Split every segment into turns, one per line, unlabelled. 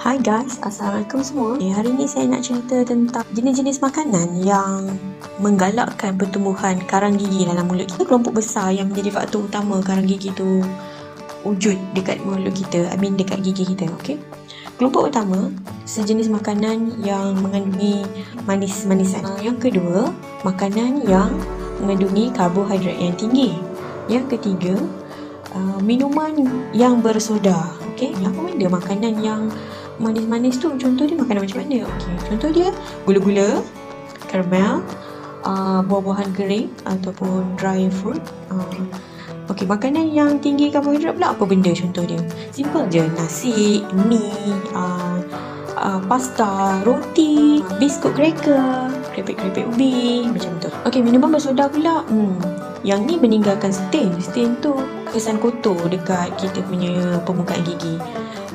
Hai guys, Assalamualaikum semua. Okay, Hari ni saya nak cerita tentang jenis-jenis makanan yang menggalakkan pertumbuhan karang gigi dalam mulut kita. Kelompok besar yang menjadi faktor utama karang gigi tu wujud dekat mulut kita I mean dekat gigi kita, okay? Kelompok utama, sejenis makanan yang mengandungi manis-manisan. Yang kedua, makanan yang mengandungi karbohidrat yang tinggi. Yang ketiga, uh, minuman yang bersoda Okay, apa benda makanan yang manis-manis tu contoh dia makanan macam mana okey contoh dia gula-gula karamel uh, buah-buahan kering ataupun dry fruit uh, Okey, makanan yang tinggi karbohidrat pula apa benda contoh dia? Simple je, nasi, mi, uh, uh, pasta, roti, biskut cracker, keripik-keripik ubi, macam tu. Okey, minuman bersoda pula. Hmm, yang ni meninggalkan stain. Stain tu kesan kotor dekat kita punya permukaan gigi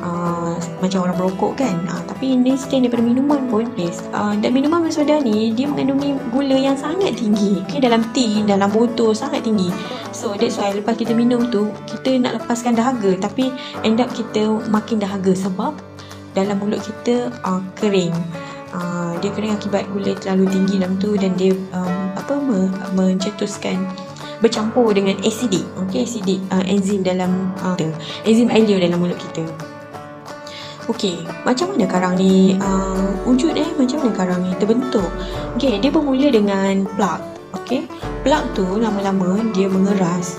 uh, macam orang merokok kan? Uh, tapi ini stain daripada minuman pun yes. uh, dan minuman bersoda ni dia mengandungi gula yang sangat tinggi okay, dalam tin dalam botol sangat tinggi. So that's why lepas kita minum tu kita nak lepaskan dahaga. Tapi end up kita makin dahaga sebab dalam mulut kita uh, kering. Uh, dia kering akibat gula terlalu tinggi dalam tu dan dia um, apa me- mencetuskan bercampur dengan acidic okey acidic uh, enzim dalam uh, enzim alio dalam mulut kita Okey, macam mana karang ni uh, wujud eh? Macam mana karang ni terbentuk? Okey, dia bermula dengan plug. Okey, plug tu lama-lama dia mengeras.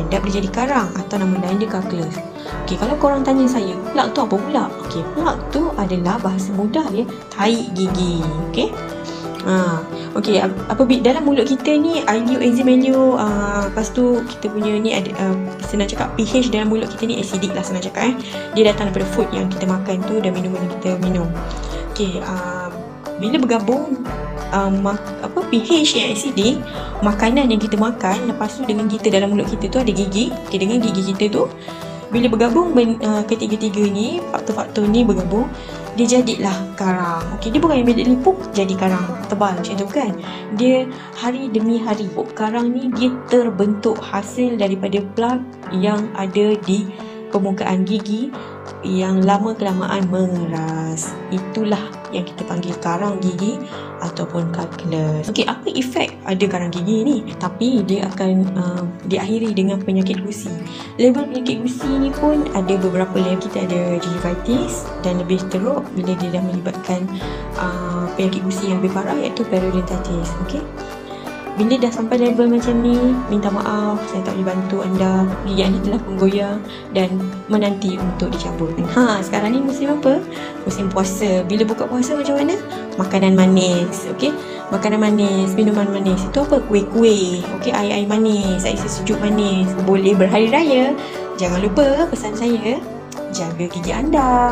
And dia jadi karang atau nama lain dia calculus. Okey, kalau korang tanya saya, plug tu apa pula? Okey, plug tu adalah bahasa mudah dia tahi gigi. Okey, Ha, okey, apa dalam mulut kita ni ilio enzim ilio uh, lepas tu kita punya ni ada uh, senang cakap pH dalam mulut kita ni acidic lah senang cakap eh. Dia datang daripada food yang kita makan tu dan minuman yang kita minum. Okey, uh, bila bergabung um, apa pH yang acidic, makanan yang kita makan lepas tu dengan kita dalam mulut kita tu ada gigi. Okey, dengan gigi kita tu bila bergabung uh, ketiga-tiga ni faktor-faktor ni bergabung dia jadilah karang. Okey, dia bukan immediately pop jadi karang tebal macam tu kan. Dia hari demi hari karang ni dia terbentuk hasil daripada plug yang ada di permukaan gigi yang lama kelamaan mengeras. Itulah yang kita panggil karang gigi ataupun calculus. Okey, apa efek ada karang gigi ni? Tapi dia akan uh, diakhiri dengan penyakit gusi. Level penyakit gusi ni pun ada beberapa level. Kita ada gingivitis dan lebih teruk bila dia dah melibatkan uh, penyakit gusi yang lebih parah iaitu periodontitis. Okey bila dah sampai level macam ni minta maaf saya tak boleh bantu anda. Gigi anda telah pun goyang dan menanti untuk dicabut. Ha sekarang ni musim apa? Musim puasa. Bila buka puasa macam mana? Makanan manis okey? Makanan manis minuman manis. Itu apa? Kuih-kuih okey? Air-air manis air sejuk manis. Boleh berhari raya. Jangan lupa pesan saya jaga gigi anda